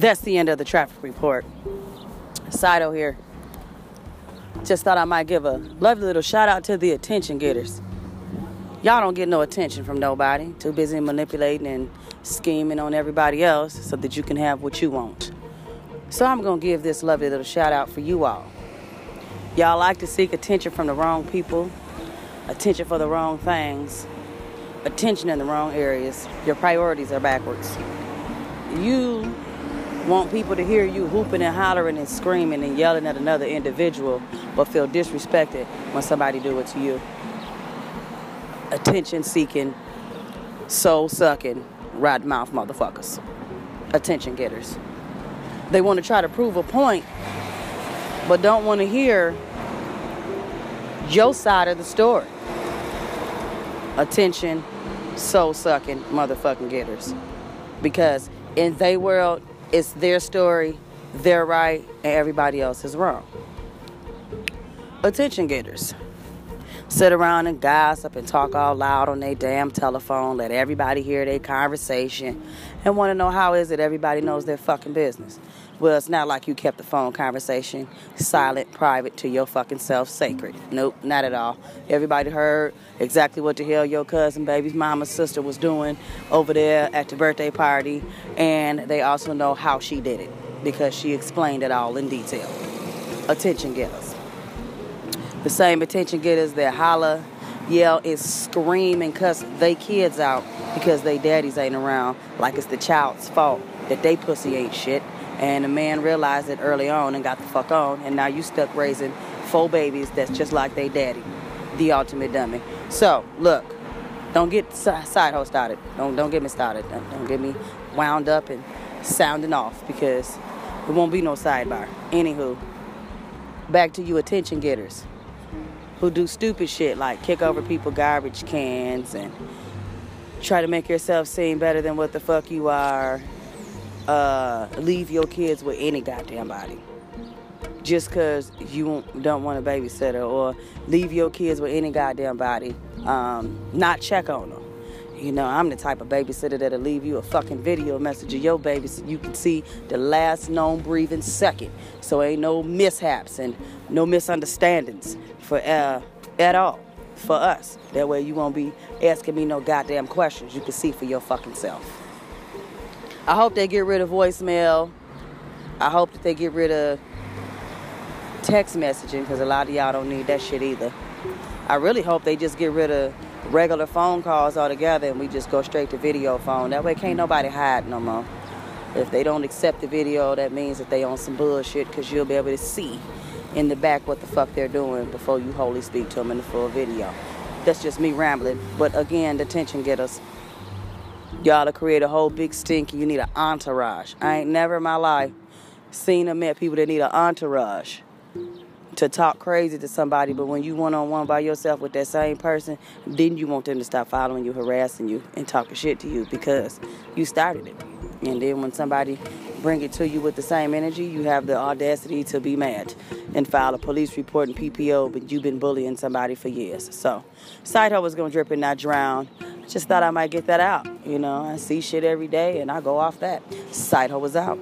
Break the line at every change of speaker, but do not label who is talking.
That's the end of the traffic report. Side hoe here. Just thought I might give a lovely little shout out to the attention getters. Y'all don't get no attention from nobody. Too busy manipulating and scheming on everybody else so that you can have what you want. So I'm gonna give this lovely little shout out for you all. Y'all like to seek attention from the wrong people, attention for the wrong things, attention in the wrong areas. Your priorities are backwards. You want people to hear you hooping and hollering and screaming and yelling at another individual, but feel disrespected when somebody do it to you. Attention seeking, soul sucking, rat mouth motherfuckers. Attention getters. They want to try to prove a point, but don't want to hear your side of the story. Attention, soul sucking motherfucking getters. Because in their world, it's their story, they're right, and everybody else is wrong. Attention getters sit around and gossip and talk all loud on their damn telephone, let everybody hear their conversation, and want to know how is it everybody knows their fucking business. Well, it's not like you kept the phone conversation silent, private, to your fucking self, sacred. Nope, not at all. Everybody heard exactly what the hell your cousin, baby's mama's sister was doing over there at the birthday party, and they also know how she did it because she explained it all in detail. Attention getters. The same attention getters that holler, yell, and scream and cuss they kids out because they daddies ain't around like it's the child's fault that they pussy ain't shit and the man realized it early on and got the fuck on. And now you stuck raising four babies that's just like they daddy. The ultimate dummy. So, look, don't get side hoe started. Don't, don't get me started. Don't, don't get me wound up and sounding off because it won't be no sidebar. Anywho, back to you attention getters who do stupid shit like kick over people garbage cans and try to make yourself seem better than what the fuck you are uh, leave your kids with any goddamn body. Just because you don't want a babysitter or leave your kids with any goddamn body um, not check on them you know i'm the type of babysitter that'll leave you a fucking video message of your baby so you can see the last known breathing second. So ain't no mishaps and no misunderstandings for uh, at all for us. That way you won't be asking me no goddamn questions. You can see for your fucking self I hope they get rid of voicemail. I hope that they get rid of text messaging because a lot of y'all don't need that shit either. I really hope they just get rid of regular phone calls altogether and we just go straight to video phone. That way can't nobody hide no more. If they don't accept the video, that means that they on some bullshit because you'll be able to see in the back what the fuck they're doing before you wholly speak to them in the full video. That's just me rambling. But again, the tension getters. Y'all to create a whole big stink, you need an entourage. I ain't never in my life seen or met people that need an entourage to talk crazy to somebody, but when you one on one by yourself with that same person, then you want them to stop following you, harassing you, and talking shit to you because you started it. And then when somebody bring it to you with the same energy, you have the audacity to be mad and file a police report and PPO, but you've been bullying somebody for years. So, side hoe was gonna drip and not drown. Just thought I might get that out. You know, I see shit every day and I go off that. Side hoe was out.